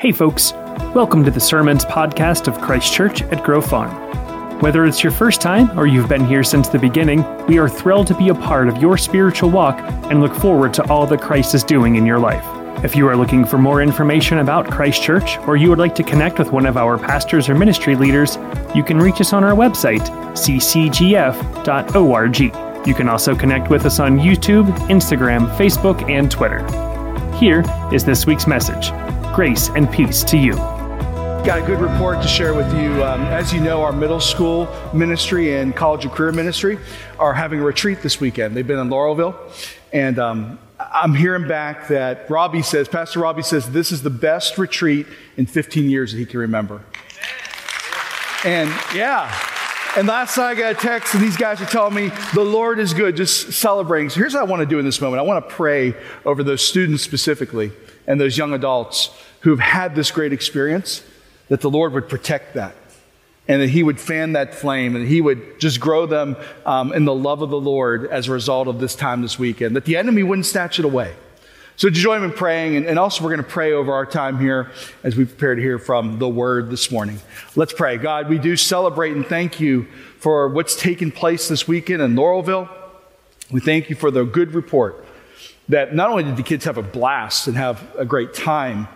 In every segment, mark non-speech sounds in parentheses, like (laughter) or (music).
Hey, folks. Welcome to the Sermons podcast of Christ Church at Grove Farm. Whether it's your first time or you've been here since the beginning, we are thrilled to be a part of your spiritual walk and look forward to all that Christ is doing in your life. If you are looking for more information about Christ Church or you would like to connect with one of our pastors or ministry leaders, you can reach us on our website, ccgf.org. You can also connect with us on YouTube, Instagram, Facebook, and Twitter. Here is this week's message Grace and peace to you. Got a good report to share with you. Um, as you know, our middle school ministry and college and career ministry are having a retreat this weekend. They've been in Laurelville, and um, I'm hearing back that Robbie says, Pastor Robbie says, this is the best retreat in 15 years that he can remember. And yeah, and last night I got a text, and these guys are telling me the Lord is good, just celebrating. So here's what I want to do in this moment I want to pray over those students specifically and those young adults who've had this great experience, that the Lord would protect that and that He would fan that flame and He would just grow them um, in the love of the Lord as a result of this time this weekend, that the enemy wouldn't snatch it away. So, to join me in praying, and, and also we're going to pray over our time here as we prepare to hear from the Word this morning. Let's pray. God, we do celebrate and thank you for what's taken place this weekend in Laurelville. We thank you for the good report that not only did the kids have a blast and have a great time,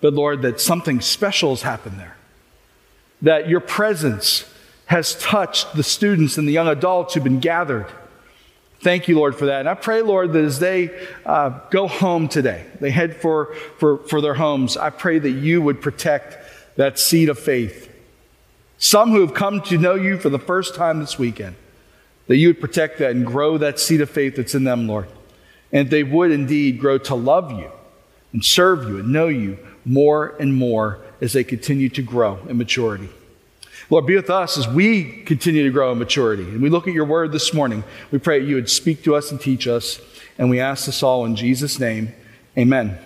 but Lord, that something special has happened there. That your presence has touched the students and the young adults who've been gathered. Thank you, Lord, for that. And I pray, Lord, that as they uh, go home today, they head for, for, for their homes, I pray that you would protect that seed of faith. Some who have come to know you for the first time this weekend, that you would protect that and grow that seed of faith that's in them, Lord. And they would indeed grow to love you and serve you and know you more and more as they continue to grow in maturity. Lord, be with us as we continue to grow in maturity. And we look at your word this morning. We pray that you would speak to us and teach us. And we ask this all in Jesus' name. Amen.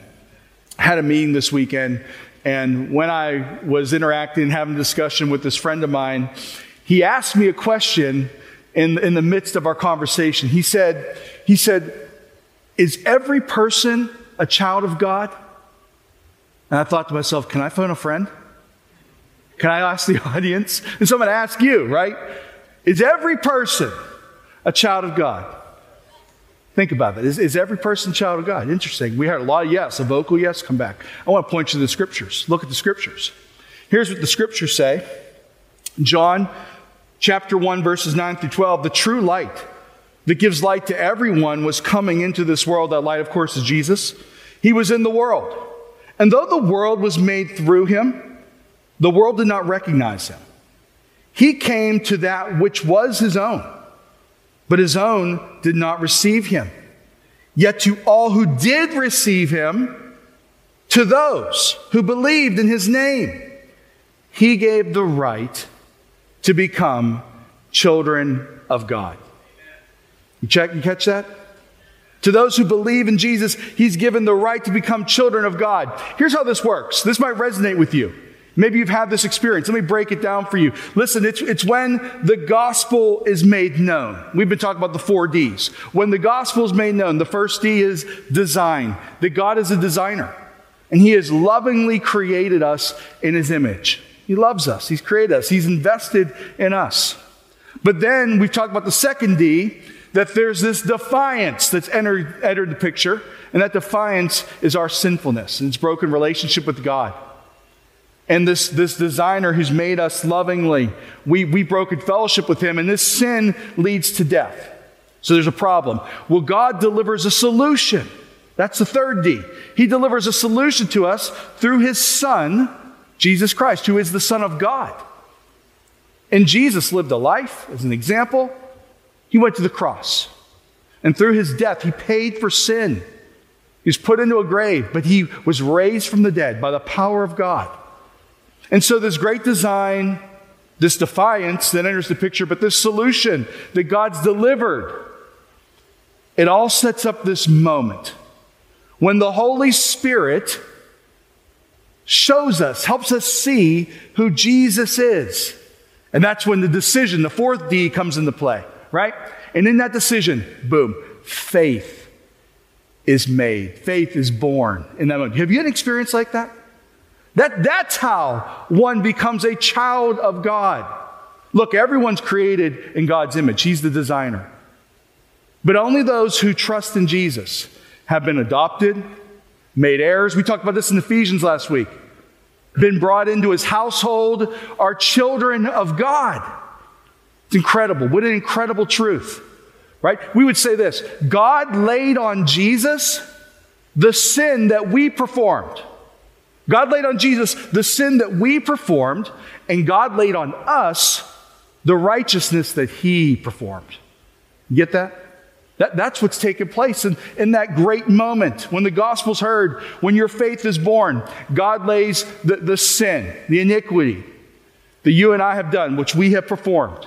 I had a meeting this weekend, and when I was interacting, having a discussion with this friend of mine, he asked me a question in, in the midst of our conversation. He said, he said, Is every person a child of God? And I thought to myself, can I phone a friend? Can I ask the (laughs) audience? And so I'm going to ask you, right? Is every person a child of God? Think about that. Is, is every person a child of God? Interesting. We heard a lot of yes, a vocal yes. Come back. I want to point you to the scriptures. Look at the scriptures. Here's what the scriptures say John chapter 1, verses 9 through 12. The true light that gives light to everyone was coming into this world. That light, of course, is Jesus. He was in the world. And though the world was made through him, the world did not recognize him. He came to that which was his own, but his own did not receive him. Yet to all who did receive him, to those who believed in his name, he gave the right to become children of God. You check, you catch that? To those who believe in Jesus, He's given the right to become children of God. Here's how this works. This might resonate with you. Maybe you've had this experience. Let me break it down for you. Listen, it's, it's when the gospel is made known. We've been talking about the four D's. When the gospel is made known, the first D is design. That God is a designer. And He has lovingly created us in His image. He loves us. He's created us. He's invested in us. But then we've talked about the second D, that there's this defiance that's entered, entered the picture, and that defiance is our sinfulness and its broken relationship with God. And this, this designer who's made us lovingly, we, we broken fellowship with him, and this sin leads to death. So there's a problem. Well, God delivers a solution. That's the third D. He delivers a solution to us through his Son, Jesus Christ, who is the Son of God. And Jesus lived a life as an example he went to the cross. And through his death, he paid for sin. He was put into a grave, but he was raised from the dead by the power of God. And so, this great design, this defiance that enters the picture, but this solution that God's delivered, it all sets up this moment when the Holy Spirit shows us, helps us see who Jesus is. And that's when the decision, the fourth D, comes into play right? And in that decision, boom, faith is made. Faith is born in that moment. Have you had an experience like that? That, that's how one becomes a child of God. Look, everyone's created in God's image, He's the designer. But only those who trust in Jesus have been adopted, made heirs. We talked about this in Ephesians last week. Been brought into His household, are children of God. Incredible. What an incredible truth, right? We would say this God laid on Jesus the sin that we performed. God laid on Jesus the sin that we performed, and God laid on us the righteousness that He performed. You get that? that that's what's taken place in, in that great moment when the gospel's heard, when your faith is born. God lays the, the sin, the iniquity that you and I have done, which we have performed,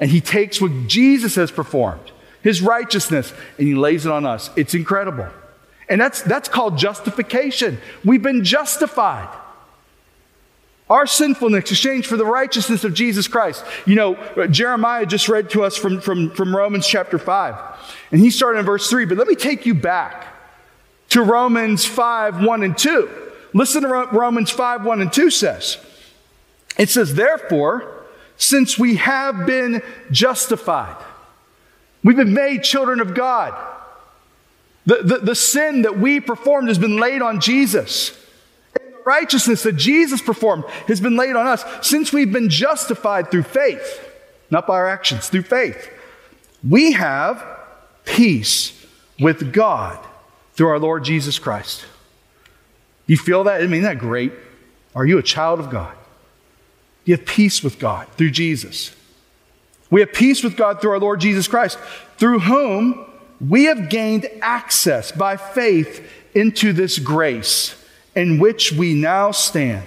and He takes what Jesus has performed, His righteousness, and He lays it on us. It's incredible. And that's, that's called justification. We've been justified. Our sinfulness exchanged for the righteousness of Jesus Christ. You know, Jeremiah just read to us from, from, from Romans chapter 5. And he started in verse 3. But let me take you back to Romans 5 1 and 2. Listen to Romans 5 1 and 2 says. It says, Therefore, since we have been justified, we've been made children of God the, the, the sin that we performed has been laid on Jesus. And the righteousness that Jesus performed has been laid on us since we've been justified through faith, not by our actions, through faith. We have peace with God through our Lord Jesus Christ. You feel that? I mean, isn't that great? Are you a child of God? You have peace with God through Jesus. We have peace with God through our Lord Jesus Christ, through whom we have gained access by faith into this grace in which we now stand.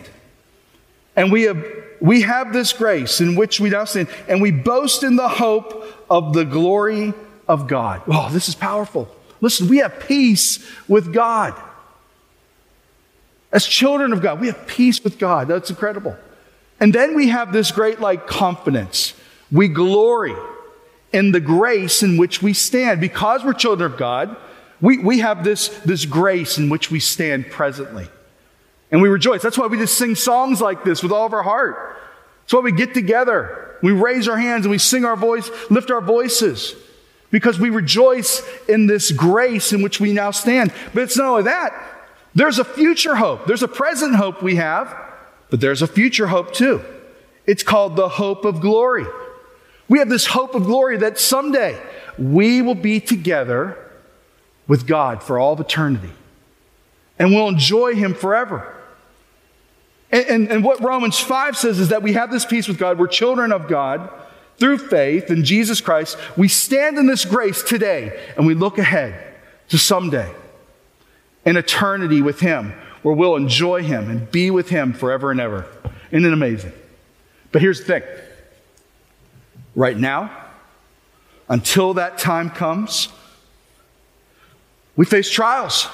And we have, we have this grace in which we now stand, and we boast in the hope of the glory of God. Oh, this is powerful. Listen, we have peace with God. As children of God, we have peace with God. That's incredible. And then we have this great, like, confidence. We glory in the grace in which we stand. Because we're children of God, we, we have this, this grace in which we stand presently. And we rejoice. That's why we just sing songs like this with all of our heart. That's why we get together. We raise our hands and we sing our voice, lift our voices. Because we rejoice in this grace in which we now stand. But it's not only that. There's a future hope. There's a present hope we have, but there's a future hope too. It's called the hope of glory. We have this hope of glory that someday we will be together with God for all of eternity. And we'll enjoy Him forever. And, and, and, what Romans 5 says is that we have this peace with God. We're children of God through faith in Jesus Christ. We stand in this grace today and we look ahead to someday, an eternity with Him, where we'll enjoy Him and be with Him forever and ever. Isn't it amazing? But here's the thing right now, until that time comes, we face trials.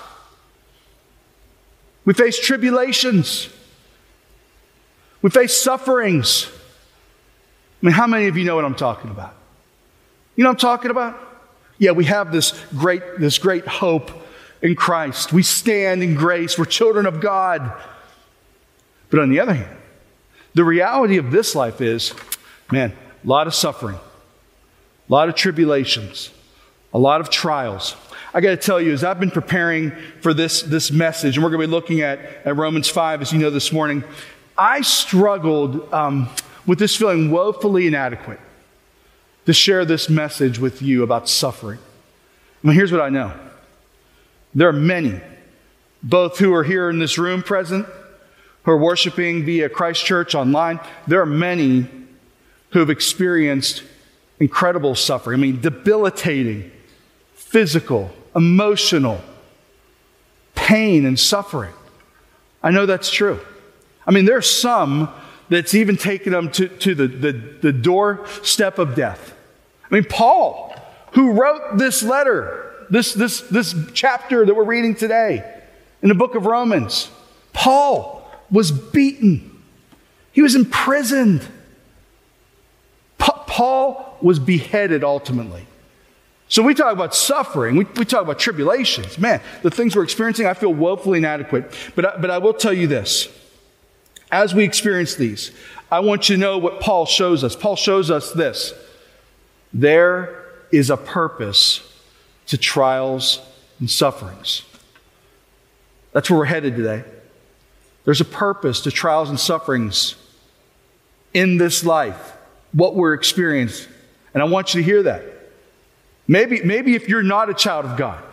We face tribulations. We face sufferings. I mean, how many of you know what I'm talking about? You know what I'm talking about? Yeah, we have this great, this great hope in Christ. We stand in grace. We're children of God. But on the other hand, the reality of this life is, man, a lot of suffering, a lot of tribulations, a lot of trials. I got to tell you, as I've been preparing for this, this message, and we're going to be looking at, at Romans 5, as you know, this morning, I struggled um, with this feeling woefully inadequate to share this message with you about suffering. I mean, here's what I know there are many, both who are here in this room present, who are worshiping via Christ Church online, there are many who have experienced incredible suffering. I mean, debilitating, physical, emotional pain and suffering. I know that's true. I mean, there's some that's even taken them to, to the, the, the doorstep of death. I mean, Paul, who wrote this letter, this, this, this chapter that we're reading today in the book of Romans, Paul was beaten, he was imprisoned. Paul was beheaded ultimately. So we talk about suffering, we, we talk about tribulations. Man, the things we're experiencing, I feel woefully inadequate. But I, but I will tell you this as we experience these, I want you to know what Paul shows us. Paul shows us this there is a purpose to trials and sufferings. That's where we're headed today. There's a purpose to trials and sufferings in this life, what we're experiencing. And I want you to hear that. Maybe, maybe if you're not a child of God,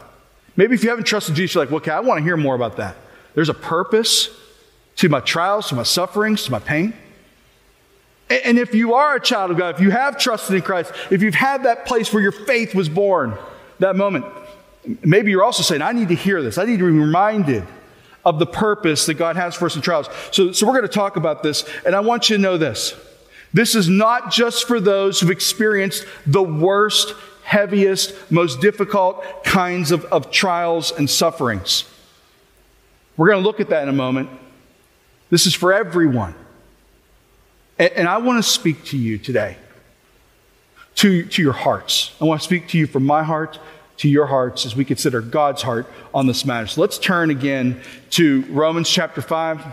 maybe if you haven't trusted Jesus, you're like, okay, I want to hear more about that. There's a purpose to my trials, to my sufferings, to my pain. And if you are a child of God, if you have trusted in Christ, if you've had that place where your faith was born, that moment, maybe you're also saying, I need to hear this. I need to be reminded of the purpose that God has for us in trials. So, so we're going to talk about this, and I want you to know this. This is not just for those who've experienced the worst, heaviest, most difficult kinds of, of trials and sufferings. We're going to look at that in a moment. This is for everyone. And, and I want to speak to you today, to, to your hearts. I want to speak to you from my heart to your hearts as we consider God's heart on this matter. So let's turn again to Romans chapter 5.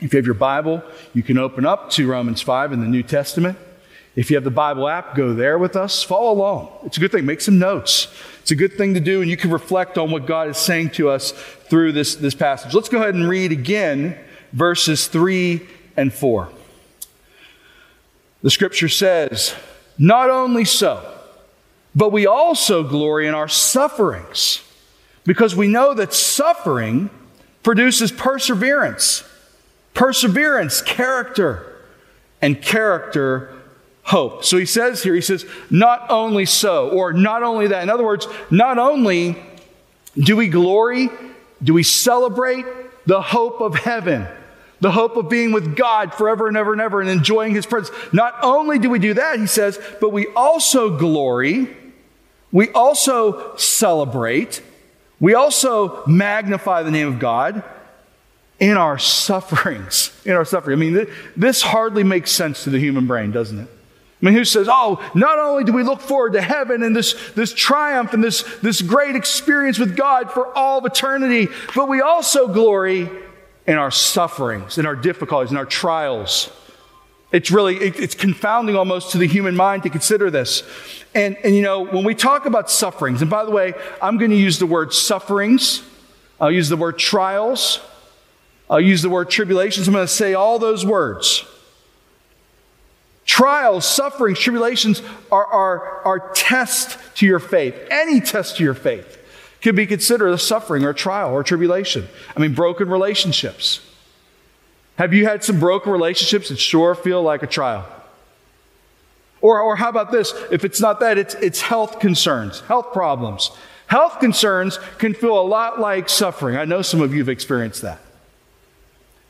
If you have your Bible, you can open up to Romans 5 in the New Testament. If you have the Bible app, go there with us. Follow along. It's a good thing. Make some notes. It's a good thing to do, and you can reflect on what God is saying to us through this, this passage. Let's go ahead and read again verses 3 and 4. The scripture says, Not only so, but we also glory in our sufferings because we know that suffering produces perseverance. Perseverance, character, and character, hope. So he says here, he says, not only so, or not only that. In other words, not only do we glory, do we celebrate the hope of heaven, the hope of being with God forever and ever and ever and enjoying his presence. Not only do we do that, he says, but we also glory we also celebrate, we also magnify the name of God in our sufferings. In our suffering. I mean, this hardly makes sense to the human brain, doesn't it? I mean, who says, oh, not only do we look forward to heaven and this, this triumph and this, this great experience with God for all of eternity, but we also glory in our sufferings, in our difficulties, in our trials. It's really, it, it's confounding almost to the human mind to consider this. And, and you know, when we talk about sufferings, and by the way, I'm going to use the word sufferings, I'll use the word trials, I'll use the word tribulations. I'm going to say all those words. Trials, sufferings, tribulations are, are, are tests to your faith. Any test to your faith can be considered a suffering or a trial or tribulation. I mean, broken relationships have you had some broken relationships that sure feel like a trial? Or, or how about this? If it's not that, it's, it's health concerns, health problems. Health concerns can feel a lot like suffering. I know some of you have experienced that.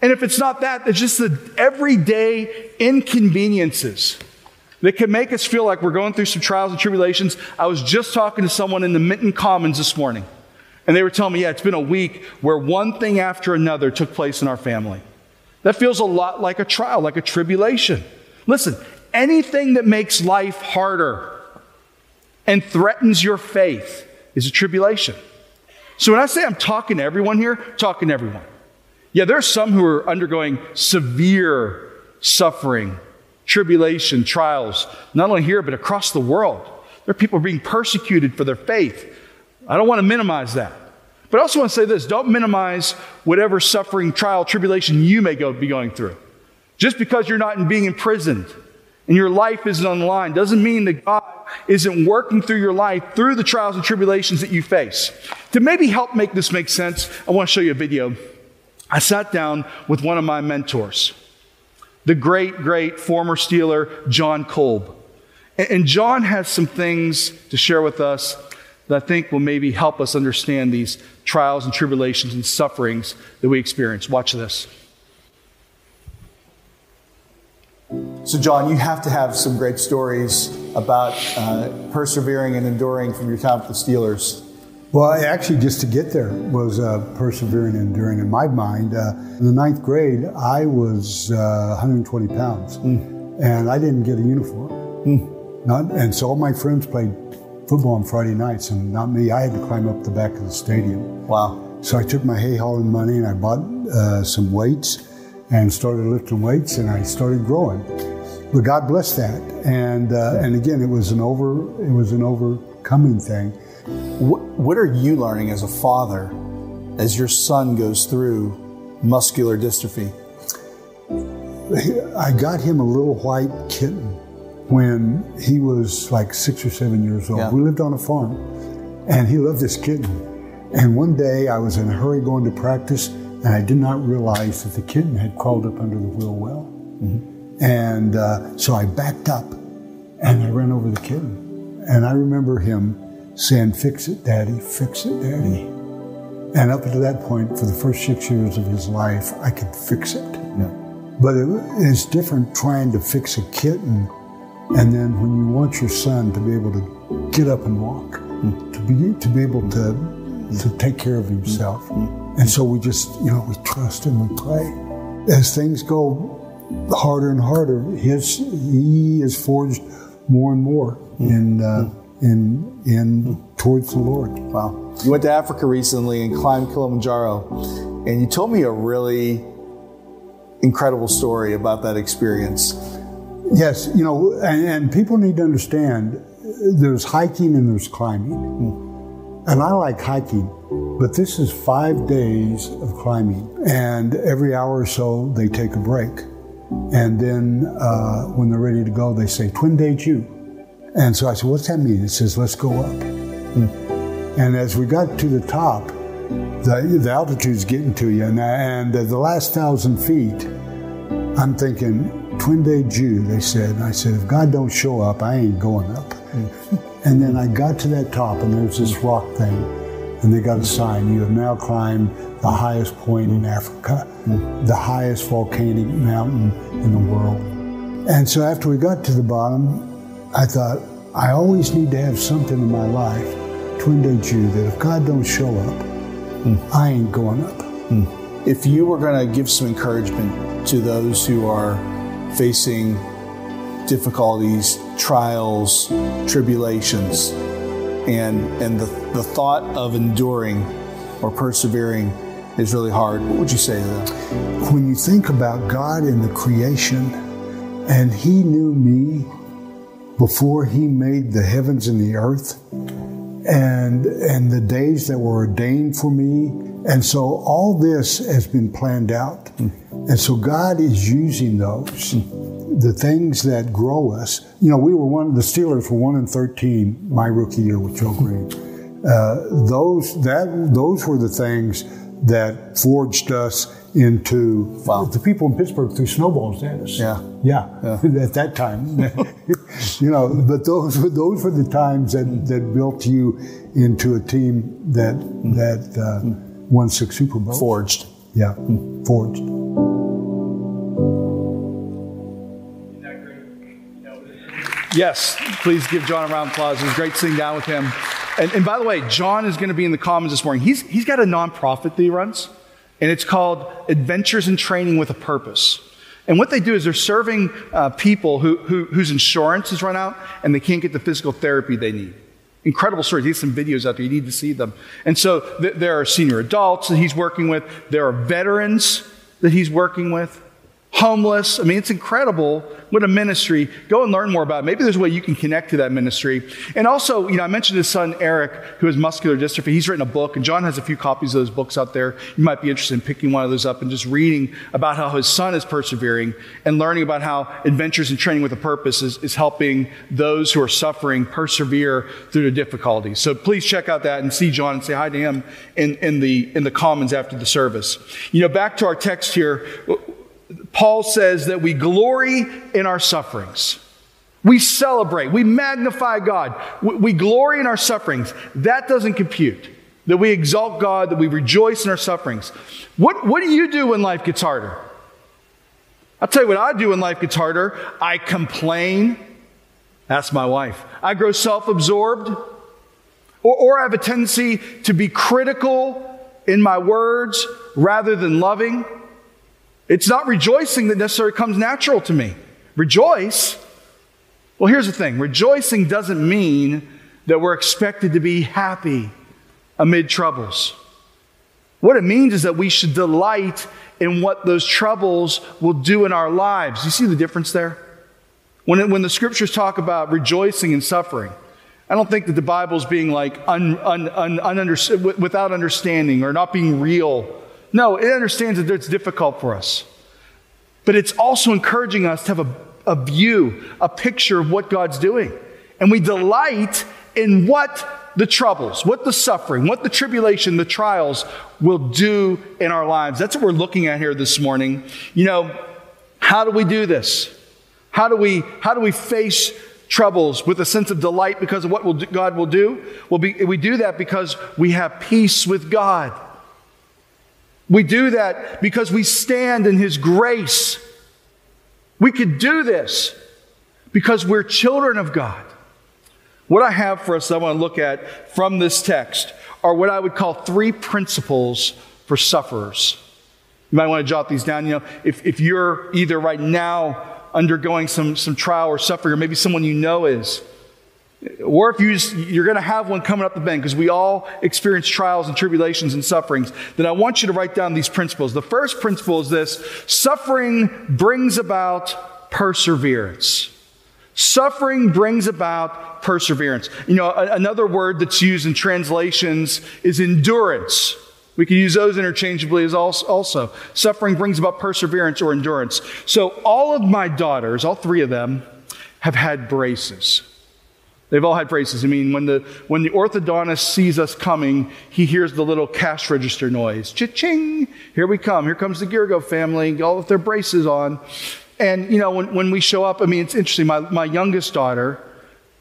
And if it's not that, it's just the everyday inconveniences that can make us feel like we're going through some trials and tribulations. I was just talking to someone in the Minton Commons this morning, and they were telling me, yeah, it's been a week where one thing after another took place in our family. That feels a lot like a trial, like a tribulation. Listen, anything that makes life harder and threatens your faith is a tribulation. So when I say I'm talking to everyone here, talking to everyone. Yeah, there are some who are undergoing severe suffering, tribulation, trials, not only here, but across the world. There are people being persecuted for their faith. I don't want to minimize that. But I also want to say this don't minimize whatever suffering, trial, tribulation you may go, be going through. Just because you're not being imprisoned and your life isn't on the line doesn't mean that God isn't working through your life through the trials and tribulations that you face. To maybe help make this make sense, I want to show you a video. I sat down with one of my mentors, the great, great former Steeler, Jon Kolb. And Jon has some things to share with us that I think will maybe help us understand these trials and tribulations and sufferings that we experience. Watch this. So, Jon, you have to have some great stories about uh, persevering and enduring from your time with the Steelers. Well, actually, just to get there was uh, persevering and enduring in my mind. Uh, in the ninth grade, I was 120 uh, pounds, mm. and I didn't get a uniform. Mm. Not, and so all my friends played football on Friday nights, and not me. I had to climb up the back of the stadium. Wow. So I took my hay hauling money and I bought uh, some weights, and started lifting weights, and I started growing. But God bless that, and uh, and again, it was an over it was an overcoming thing. What, what are you learning as a father as your son goes through muscular dystrophy? (laughs) I got him a little white kitten when he was like six or seven years old. Yeah. We lived on a farm, and he loved this kitten. And one day I was in a hurry going to practice, and I did not realize that the kitten had crawled up under the wheel well. And uh, so I backed up and I ran over the kitten. And I remember him saying, Fix it, Daddy, fix it, Daddy. And up until that point, for the first six years of his life, I could fix it. But it, it's different trying to fix a kitten, and then when you want your son to be able to get up and walk, hmm. to be to be able to to take care of himself, hmm. and so we just you know we trust and we pray. As things go harder and harder, his he is forged more and more hmm. in uh, in in towards the Lord. Wow. You went to Africa recently and climbed Kilimanjaro, and you told me a really incredible story about that experience. Yes, you know, and, and people need to understand there's hiking and there's climbing. And I like hiking, but this is five days of climbing. And every hour or so, they take a break. And then uh, when they're ready to go, they say, Twin date you. And so I said, What's that mean? It says, Let's go up. Hmm. And as we got to the top, the, the altitude's getting to you. And, and the last thousand feet, I'm thinking, twin day Jew, they said. And I said, if God don't show up, I ain't going up. Hmm. and then I got to that top, and there's this rock thing, and they got a sign You have now climbed the highest point in Africa, hmm. the highest volcanic mountain in the world. And so after we got to the bottom, I thought, I always need to have something in my life, to day Jew, that if God don't show up, I ain't going up. If you were going to give some encouragement to those who are facing difficulties, trials, tribulations, and and the, the thought of enduring or persevering is really hard, what would you say to them? when you think about God in the creation, and He knew me before He made the heavens and the earth, and and the days that were ordained for me, and so all this has been planned out, and so God is using those, the things that grow us. You know, we were one. The Steelers were one in thirteen my rookie year with Joe Greene. Uh, those that those were the things that forged us into Wow. the people in Pittsburgh threw snowballs at us. Yeah. yeah, (laughs) at that time, (laughs) you know. But those were (laughs) those were the times that, that built you into a team that that uh, won six Super Bowls. Forged. yeah, forged. Yes, please give Jon a round of applause. It was great sitting down with him. And, and by the way, Jon is going to be in the Commons this morning. He's, he's got a nonprofit that he runs, and it's called Adventures in Training with a Purpose. And what they do is they're serving uh, people who, who, whose insurance has run out and they can't get the physical therapy they need. Incredible stories. He has some videos out there. You need to see them. And so th- there are senior adults that he's working with. There are veterans that he's working with. Homeless. I mean, it's incredible. What a ministry. Go and learn more about it. Maybe there's a way you can connect to that ministry. And also, you know, I mentioned his son Eric, who has muscular dystrophy. He's written a book, and Jon has a few copies of those books out there. You might be interested in picking one of those up and just reading about how his son is persevering and learning about how Adventures in Training with a Purpose is, is helping those who are suffering persevere through the difficulties. So please check out that and see Jon and say hi to him in, in, the, in the Commons after the service. You know, back to our text here. Paul says that we glory in our sufferings. We celebrate, we magnify God, we, glory in our sufferings. That doesn't compute. That we exalt God, that we rejoice in our sufferings. What, what do you do when life gets harder? I'll tell you what I do when life gets harder. I complain. That's my wife. I grow self absorbed. Or, or I have a tendency to be critical in my words rather than loving. It's not rejoicing that necessarily comes natural to me. Rejoice. Well, here's the thing rejoicing doesn't mean that we're expected to be happy amid troubles. What it means is that we should delight in what those troubles will do in our lives. You see the difference there? When, it, when the scriptures talk about rejoicing and suffering, I don't think that the Bible's being like un, un, un, without understanding or not being real. No, it understands that it's difficult for us. But it's also encouraging us to have a, a view, a picture of what God's doing. And we delight in what the troubles, what the suffering, what the tribulation, the trials will do in our lives. That's what we're looking at here this morning. You know, how do we do this? How do we, how do we face troubles with a sense of delight because of what will, God will do? Well, be, we do that because we have peace with God. We do that because we stand in His grace. We could do this because we're children of God. What I have for us, I want to look at from this text are what I would call three principles for sufferers. You might want to jot these down. You know, if, if you're either right now undergoing some, some trial or suffering, or maybe someone you know is, or if you you're going to have one coming up the bank, because we all experience trials and tribulations and sufferings, then I want you to write down these principles. The first principle is this suffering brings about perseverance. Suffering brings about perseverance. You know, another word that's used in translations is endurance. We can use those interchangeably as also. Suffering brings about perseverance or endurance. So all of my daughters, all three of them, have had braces. They've all had braces. I mean, when the, when the orthodontist sees us coming, he hears the little cash register noise. Cha-ching! Here we come. Here comes the Girgo family, all with their braces on. And, you know, when, when we show up, I mean, it's interesting. My, my youngest daughter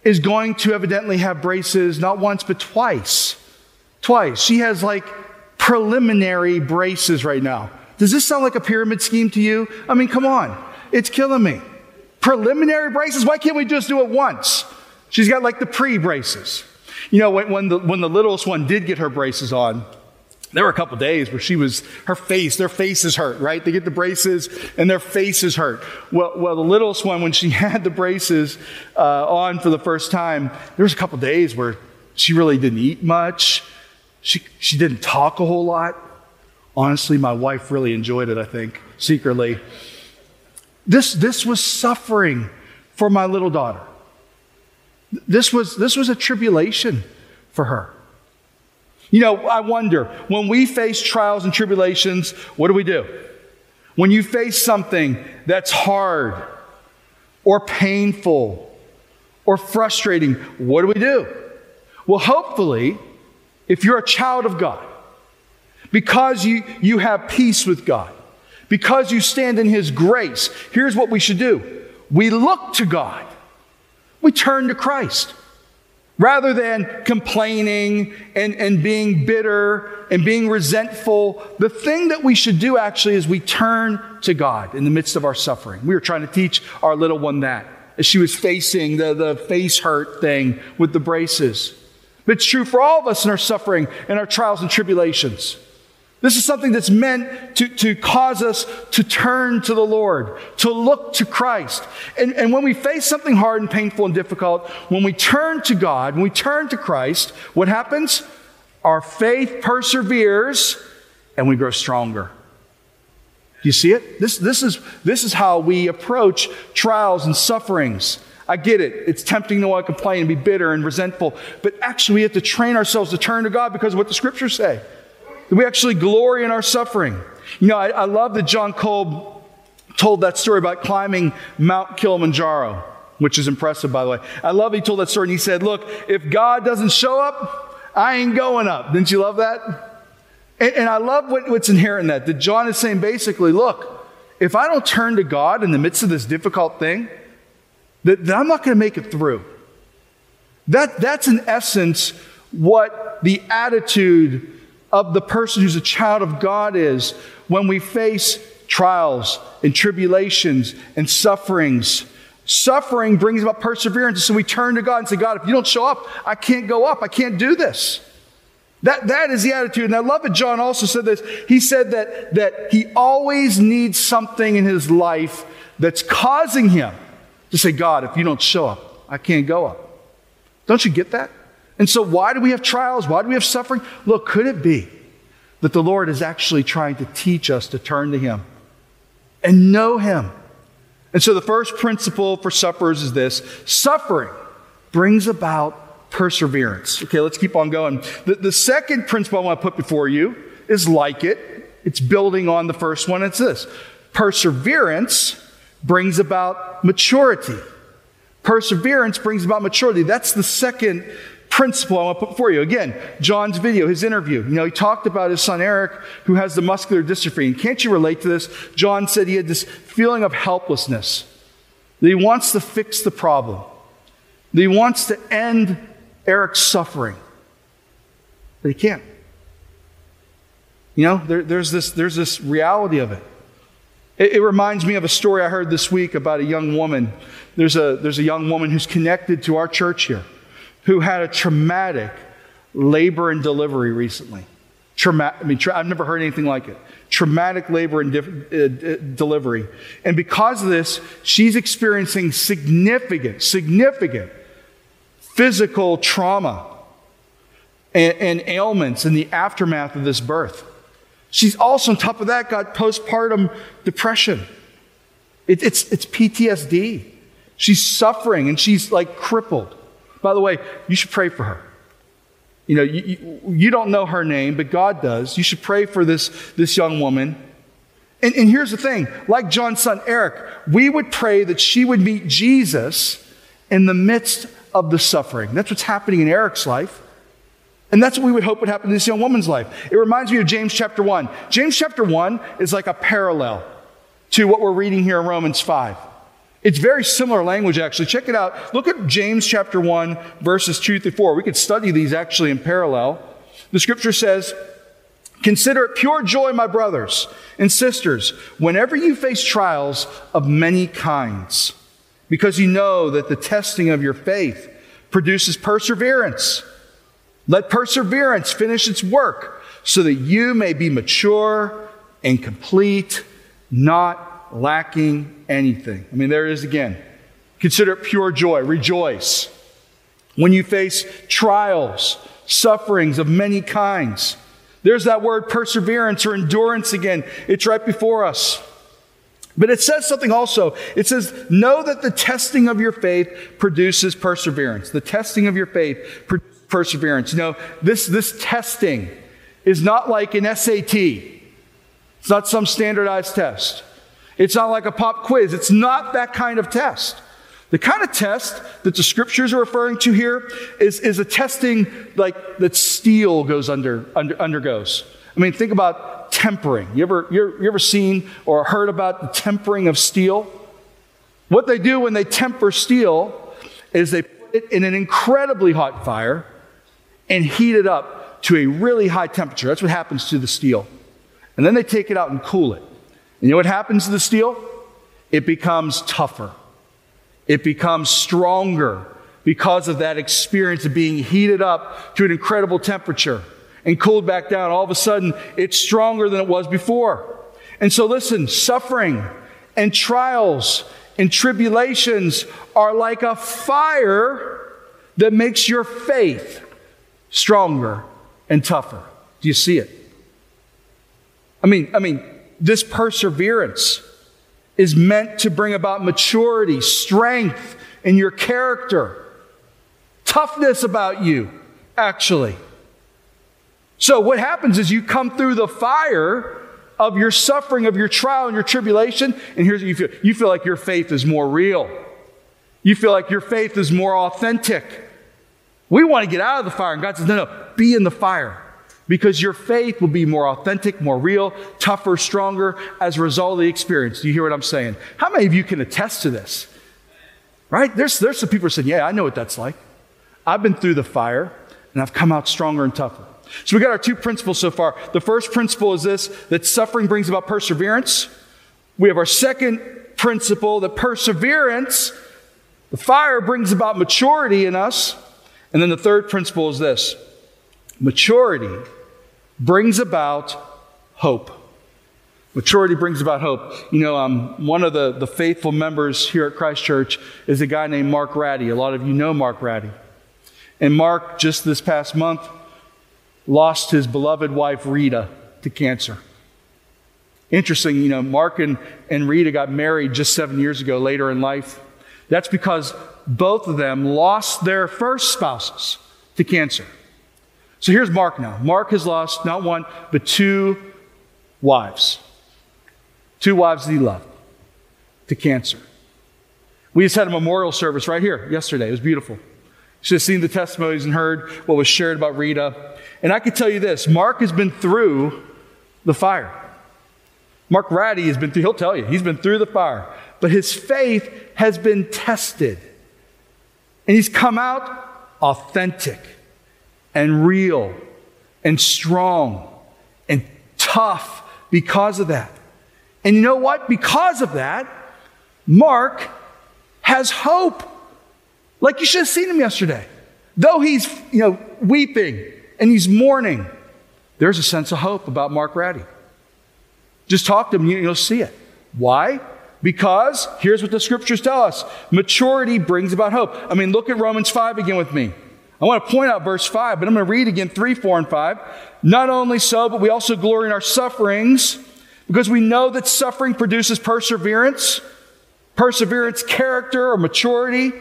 is going to evidently have braces not once, but twice. Twice. She has like preliminary braces right now. Does this sound like a pyramid scheme to you? I mean, come on. It's killing me. Preliminary braces? Why can't we just do it once? She's got like the pre braces. You know, when, when, the, when the littlest one did get her braces on, there were a couple days where she was, her face, their faces hurt, right? They get the braces and their faces hurt. Well, well the littlest one, when she (laughs) had the braces uh, on for the first time, there was a couple days where she really didn't eat much. She, she didn't talk a whole lot. Honestly, my wife really enjoyed it, I think, secretly. This, this was suffering for my little daughter. This was, this was a tribulation for her. You know, I wonder, when we face trials and tribulations, what do we do? When you face something that's hard or painful or frustrating, what do we do? Well, hopefully, if you're a child of God, because you, you have peace with God, because you stand in His grace, here's what we should do we look to God, we turn to Christ. Rather than complaining and, and being bitter and being resentful, the thing that we should do actually is we turn to God in the midst of our suffering. We were trying to teach our little one that as she was facing the, the face hurt thing with the braces. But it's true for all of us in our suffering and our trials and tribulations. This is something that's meant to, to cause us to turn to the Lord, to look to Christ. And, and when we face something hard and painful and difficult, when we turn to God, when we turn to Christ, what happens? Our faith perseveres and we grow stronger. Do you see it? This, this, is, this is how we approach trials and sufferings. I get it. It's tempting to want to complain and be bitter and resentful. But actually, we have to train ourselves to turn to God because of what the scriptures say. We actually glory in our suffering. You know, I, I love that Jon Kolb told that story about climbing Mount Kilimanjaro, which is impressive, by the way. I love he told that story and he said, Look, if God doesn't show up, I ain't going up. Didn't you love that? And, and I love what, what's inherent in that. That Jon is saying basically, look, if I don't turn to God in the midst of this difficult thing, that, that I'm not going to make it through. That, that's in essence what the attitude of the person who's a child of God is when we face trials and tribulations and sufferings. Suffering brings about perseverance. So we turn to God and say, God, if you don't show up, I can't go up. I can't do this. That, that is the attitude. And I love it. Jon also said this. He said that, that he always needs something in his life that's causing him to say, God, if you don't show up, I can't go up. Don't you get that? And so, why do we have trials? Why do we have suffering? Look, could it be that the Lord is actually trying to teach us to turn to Him and know Him. And so the first principle for sufferers is this suffering brings about perseverance. Okay, let's keep on going. The, the second principle I want to put before you is like it, it's building on the first one. It's this perseverance brings about maturity. Perseverance brings about maturity. That's the second principle I want to put before you. Again, Jon's video, his interview. You know, he talked about his son Eric, who has the muscular dystrophy. And can't you relate to this? Jon said he had this feeling of helplessness, that he wants to fix the problem, that he wants to end Eric's suffering, but he can't. You know, there, there's, this, there's this reality of it. it. It reminds me of a story I heard this week about a young woman. There's a, there's a young woman who's connected to our church here who had a traumatic labor and delivery recently. Trauma- I mean, tra- I've never heard anything like it. Traumatic labor and uh, delivery. And because of this, she's experiencing significant, significant physical trauma and, and ailments in the aftermath of this birth. She's also, on top of that, got postpartum depression. It, it's, it's PTSD. She's suffering and she's like crippled. By the way, you should pray for her. You know, you, you, don't know her name, but God does. You should pray for this, this young woman. And, and here's the thing like Jon's son Eric, we would pray that she would meet Jesus in the midst of the suffering. That's what's happening in Eric's life. And that's what we would hope would happen in this young woman's life. It reminds me of James chapter 1. James chapter 1 is like a parallel to what we're reading here in Romans 5. It's very similar language, actually. Check it out. Look at James chapter 1, verses 2 through 4. We could study these actually in parallel. The scripture says, Consider it pure joy, my brothers and sisters, whenever you face trials of many kinds, because you know that the testing of your faith produces perseverance. Let perseverance finish its work so that you may be mature and complete, not lacking anything. I mean, there it is again. Consider it pure joy. Rejoice. When you face trials, sufferings of many kinds, there's that word perseverance or endurance again. It's right before us. But it says something also. It says, Know that the testing of your faith produces perseverance. The testing of your faith produces perseverance. You know, this, this testing is not like an SAT, it's not some standardized test. It's not like a pop quiz. It's not that kind of test. The kind of test that the scriptures are referring to here is, is a testing like that steel goes under, under undergoes. I mean, think about tempering. You ever, you you ever seen or heard about the tempering of steel? What they do when they temper steel is they put it in an incredibly hot fire and heat it up to a really high temperature. That's what happens to the steel. And then they take it out and cool it. You know what happens to the steel? It becomes tougher. It becomes stronger because of that experience of being heated up to an incredible temperature and cooled back down. All of a sudden, it's stronger than it was before. And so, listen, suffering and trials and tribulations are like a fire that makes your faith stronger and tougher. Do you see it? I mean, I mean, this perseverance is meant to bring about maturity, strength in your character, toughness about you, actually. So, what happens is you come through the fire of your suffering, of your trial and your tribulation, and here's what you feel you feel like your faith is more real. You feel like your faith is more authentic. We want to get out of the fire, and God says, no, no, be in the fire because your faith will be more authentic, more real, tougher, stronger as a result of the experience. Do you hear what I'm saying? How many of you can attest to this? Right? There's, there's some people saying, Yeah, I know what that's like. I've been through the fire and I've come out stronger and tougher. So we got our two principles so far. The first principle is this that suffering brings about perseverance. We have our second principle that perseverance, the fire brings about maturity in us. And then the third principle is this maturity brings about hope. Maturity brings about hope. You know, um, one of the, the faithful members here at Christ Church is a guy named Mark Ratty. A lot of you know Mark Ratty. And Mark, just this past month, lost his beloved wife, Rita. to cancer. Interesting, you know, Mark and, and Rita got married just seven years ago later in life. That's because both of them lost their first spouses to cancer. So here's Mark now. Mark has lost not one, but two wives. Two wives that he loved to cancer. We just had a memorial service right here yesterday. It was beautiful. You should have seen the testimonies and heard what was shared about Rita. And I can tell you this Mark has been through the fire. Mark Ratty has been through, he'll tell you, he's been through the fire. But his faith has been tested. And he's come out authentic and real and strong and tough because of that. And you know what? Because of that, Mark has hope. Like you should have seen him yesterday. Though he's, you know, weeping and he's mourning, there's a sense of hope about Mark Ratty. Just talk to him, you'll see it. Why? Because here's what the scriptures tell us maturity brings about hope. I mean, look at Romans 5 again with me. I want to point out verse 5, but I'm going to read again 3, 4, and 5. Not only so, but we also glory in our sufferings because we know that suffering produces perseverance, perseverance, character or maturity,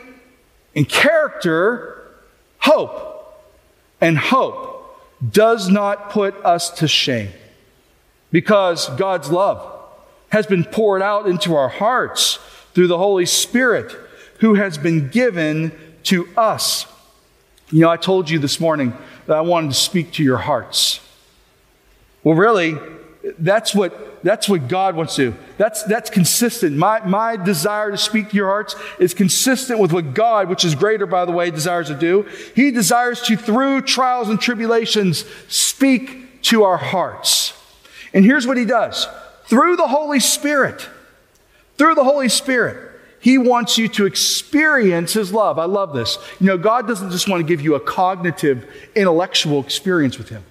and character, hope. And hope does not put us to shame because God's love has been poured out into our hearts through the Holy Spirit who has been given to us. You know, I told you this morning that I wanted to speak to your hearts. Well, really, that's what, that's what God wants to do. That's, that's consistent. My, my desire to speak to your hearts is consistent with what God, which is greater, by the way, desires to do. He desires to, through trials and tribulations, speak to our hearts. And here's what He does through the Holy Spirit, through the Holy Spirit, He wants you to experience His love. I love this. You know, God doesn't just want to give you a cognitive, intellectual experience with Him,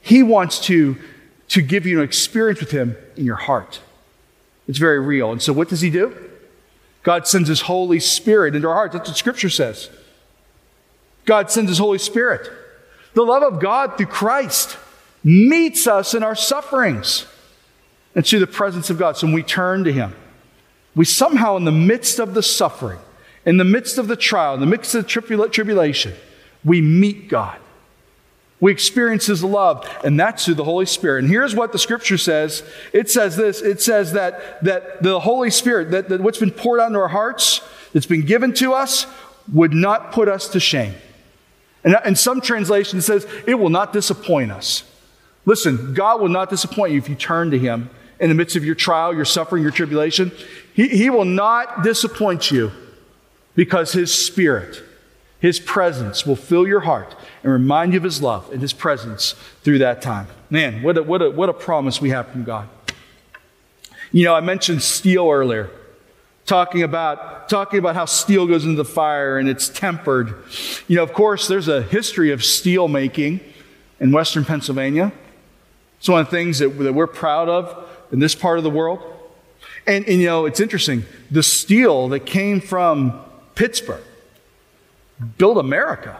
He wants to to give you an experience with Him in your heart. It's very real. And so, what does He do? God sends His Holy Spirit into our hearts. That's what Scripture says. God sends His Holy Spirit. The love of God through Christ meets us in our sufferings and through the presence of God. So, when we turn to Him, we somehow, in the midst of the suffering, in the midst of the trial, in the midst of the tribulation, we meet God. We experience His love, and that's through the Holy Spirit. And here's what the Scripture says it says this it says that, that the Holy Spirit, that, that what's been poured out into our hearts, that's been given to us, would not put us to shame. And in some translations, it says it will not disappoint us. Listen, God will not disappoint you if you turn to Him in the midst of your trial, your suffering, your tribulation. He, he will not disappoint you because His Spirit, His presence will fill your heart and remind you of His love and His presence through that time. Man, what a, what a, what a promise we have from God. You know, I mentioned steel earlier, talking about, talking about how steel goes into the fire and it's tempered. You know, of course, there's a history of steel making in western Pennsylvania. It's one of the things that, that we're proud of in this part of the world. And, and, you know, it's interesting. The steel that came from Pittsburgh built America.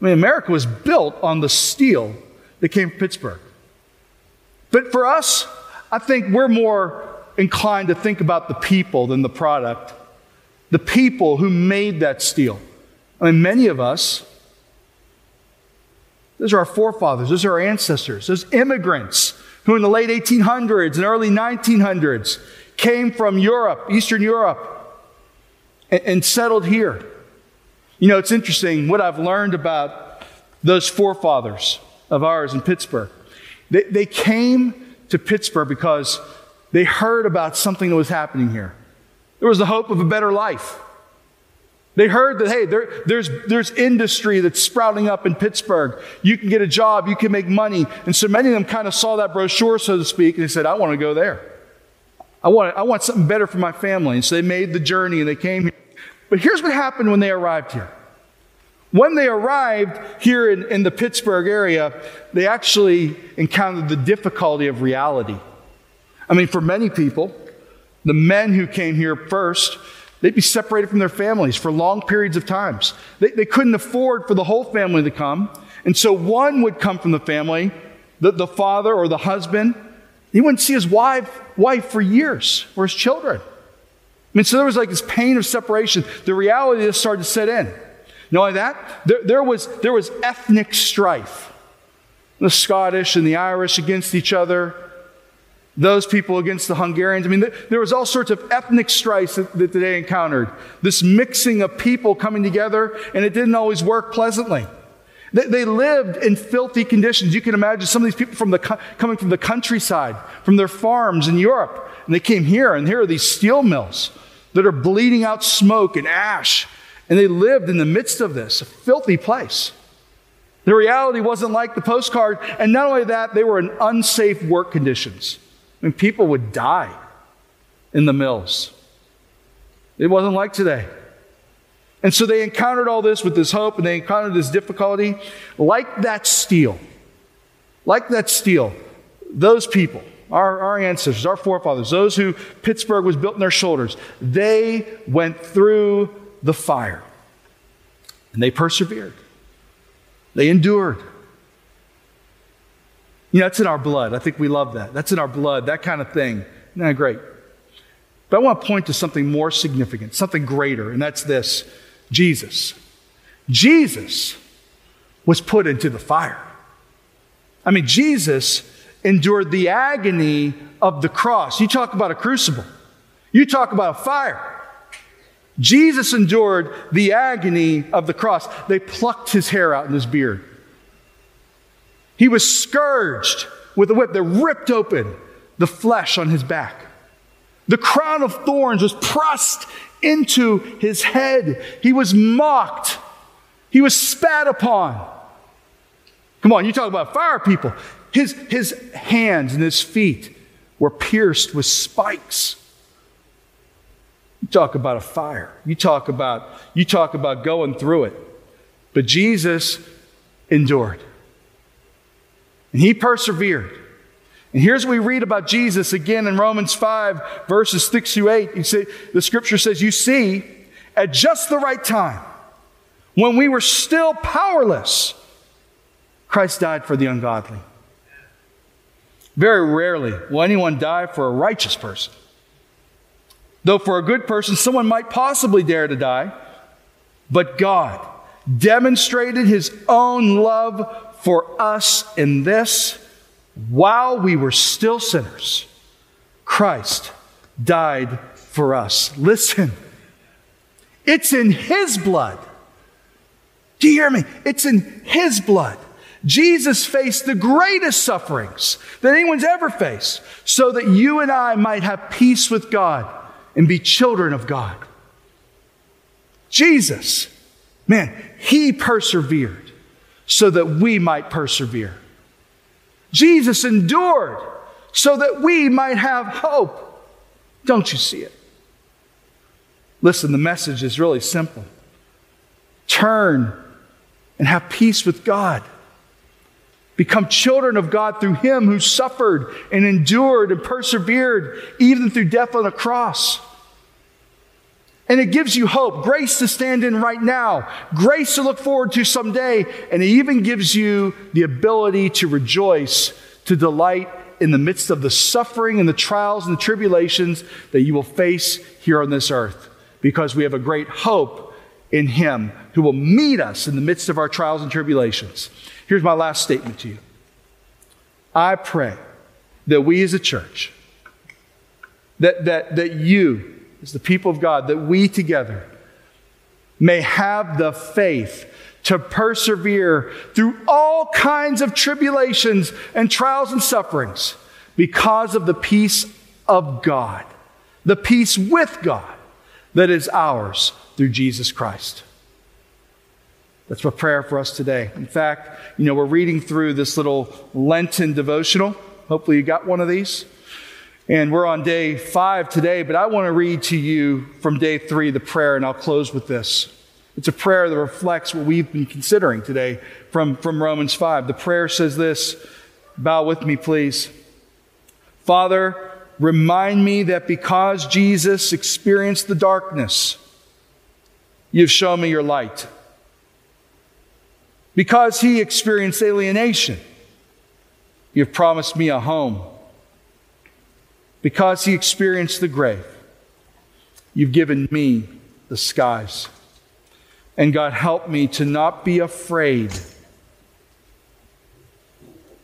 I mean, America was built on the steel that came from Pittsburgh. But for us, I think we're more inclined to think about the people than the product. The people who made that steel. I mean, many of us, those are our forefathers, those are our ancestors, those immigrants who in the late 1800s and early 1900s came from Europe, Eastern Europe, and, and settled here. You know, it's interesting what I've learned about those forefathers of ours in Pittsburgh. They, they came to Pittsburgh because they heard about something that was happening here. There was the hope of a better life. They heard that, hey, there, there's, there's industry that's sprouting up in Pittsburgh. You can get a job, you can make money. And so many of them kind of saw that brochure, so to speak, and they said, I want to go there. I want, I want something better for my family. And so they made the journey and they came here. But here's what happened when they arrived here. When they arrived here in, in the Pittsburgh area, they actually encountered the difficulty of reality. I mean, for many people, the men who came here first, they'd be separated from their families for long periods of times. They, they couldn't afford for the whole family to come. And so one would come from the family the, the father or the husband, he wouldn't see his wife, wife for years or his children. I mean, so there was like this pain of separation. The reality of started to set in. Not only that, there, there, was, there was ethnic strife. The Scottish and the Irish against each other, those people against the Hungarians. I mean, there was all sorts of ethnic strife that, that they encountered. This mixing of people coming together, and it didn't always work pleasantly. They, they lived in filthy conditions. You can imagine some of these people from the, coming from the countryside, from their farms in Europe, and they came here, and here are these steel mills that are bleeding out smoke and ash. And they lived in the midst of this, a filthy place. The reality wasn't like the postcard. And not only that, they were in unsafe work conditions. Mean, people would die in the mills. It wasn't like today. And so they encountered all this with this hope and they encountered this difficulty. Like that steel, like that steel, those people our, our ancestors, our forefathers, those who Pittsburgh was built on their shoulders, they went through the fire and they persevered. They endured. You know, that's in our blood. I think we love that. That's in our blood, that kind of thing. That great? But I want to point to something more significant, something greater, and that's this Jesus. Jesus was put into the fire. I mean, Jesus endured the agony of the cross. You talk about a crucible, you talk about a fire. Jesus endured the agony of the cross. They plucked his hair out in his beard. He was scourged with a whip that ripped open the flesh on his back. The crown of thorns was pressed into his head. He was mocked. He was spat upon. Come on, you talk about fire people. His, his hands and his feet were pierced with spikes. You talk about a fire. You talk about, you talk about going through it. But Jesus endured. And he persevered. And here's what we read about Jesus again in Romans 5, verses 6 through 8. You see, the scripture says, You see, at just the right time, when we were still powerless, Christ died for the ungodly. Very rarely will anyone die for a righteous person. Though for a good person, someone might possibly dare to die. But God demonstrated his own love for us in this while we were still sinners, Christ died for us. Listen, it's in his blood. Do you hear me? It's in his blood Jesus faced the greatest sufferings that anyone's ever faced so that you and I might have peace with God and be children of God. Jesus, man, he persevered so that we might persevere. Jesus endured so that we might have hope. Don't you see it? Listen, the message is really simple turn and have peace with God. Become children of God through Him who suffered and endured and persevered, even through death on a cross. And it gives you hope, grace to stand in right now, grace to look forward to someday, and it even gives you the ability to rejoice, to delight in the midst of the suffering and the trials and the tribulations that you will face here on this earth, because we have a great hope in Him who will meet us in the midst of our trials and tribulations. Here's my last statement to you I pray that we as a church, that, that, that you, as the people of God, that we together may have the faith to persevere through all kinds of tribulations and trials and sufferings because of the peace of God, the peace with God that is ours through Jesus Christ. That's my prayer for us today. In fact, you know, we're reading through this little Lenten devotional. Hopefully, you got one of these. And we're on day five today, but I want to read to you from day three the prayer, and I'll close with this. It's a prayer that reflects what we've been considering today from, from Romans 5. The prayer says this Bow with me, please. Father, remind me that because Jesus experienced the darkness, you've shown me your light because he experienced alienation. You've promised me a home. Because he experienced the grave, you've given me the skies. And God, help me to not be afraid.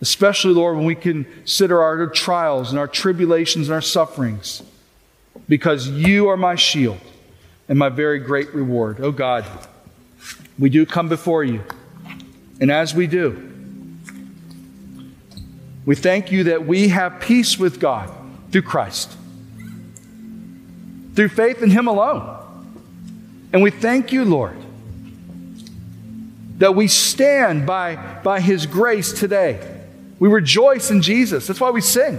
Especially, Lord, when we consider our trials and our tribulations and our sufferings, because you are my shield and my very great reward. Oh God, we do come before you. And as we do, we thank you that we have peace with God through Christ, through faith in Him alone. And we thank you, Lord, that we stand by, by His grace today. We rejoice in Jesus. That's why we sing.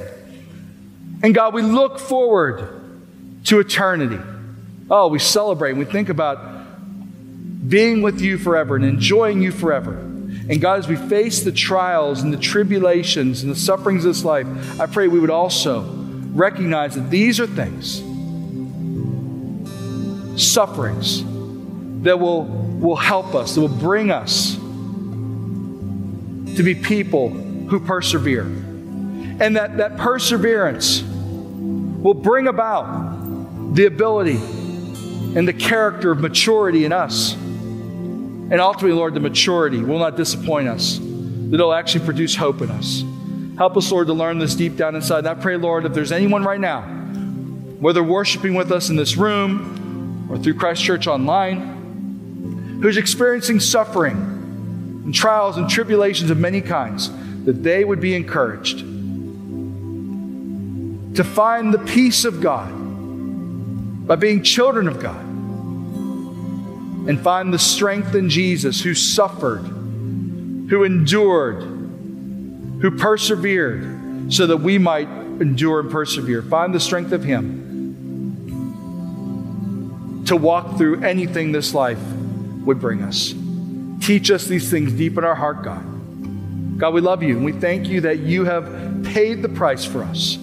And God, we look forward to eternity. Oh, we celebrate and we think about being with you forever and enjoying you forever. And God, as we face the trials and the tribulations and the sufferings of this life, I pray we would also recognize that these are things, sufferings, that will, will help us, that will bring us to be people who persevere. And that, that perseverance will bring about the ability and the character of maturity in us. And ultimately, Lord, the maturity will not disappoint us, that it'll actually produce hope in us. Help us, Lord, to learn this deep down inside. And I pray, Lord, if there's anyone right now, whether worshiping with us in this room or through Christ Church online, who's experiencing suffering and trials and tribulations of many kinds, that they would be encouraged to find the peace of God by being children of God and find the strength in Jesus who suffered, who endured, who persevered so that we might endure and persevere. Find the strength of Him to walk through anything this life would bring us. Teach us these things deep in our heart, God. God, we love you and we thank you that you have paid the price for us,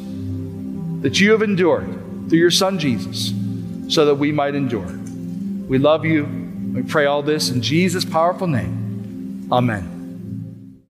that you have endured through your Son Jesus so that we might endure. We love you. We pray all this in Jesus' powerful name. Amen.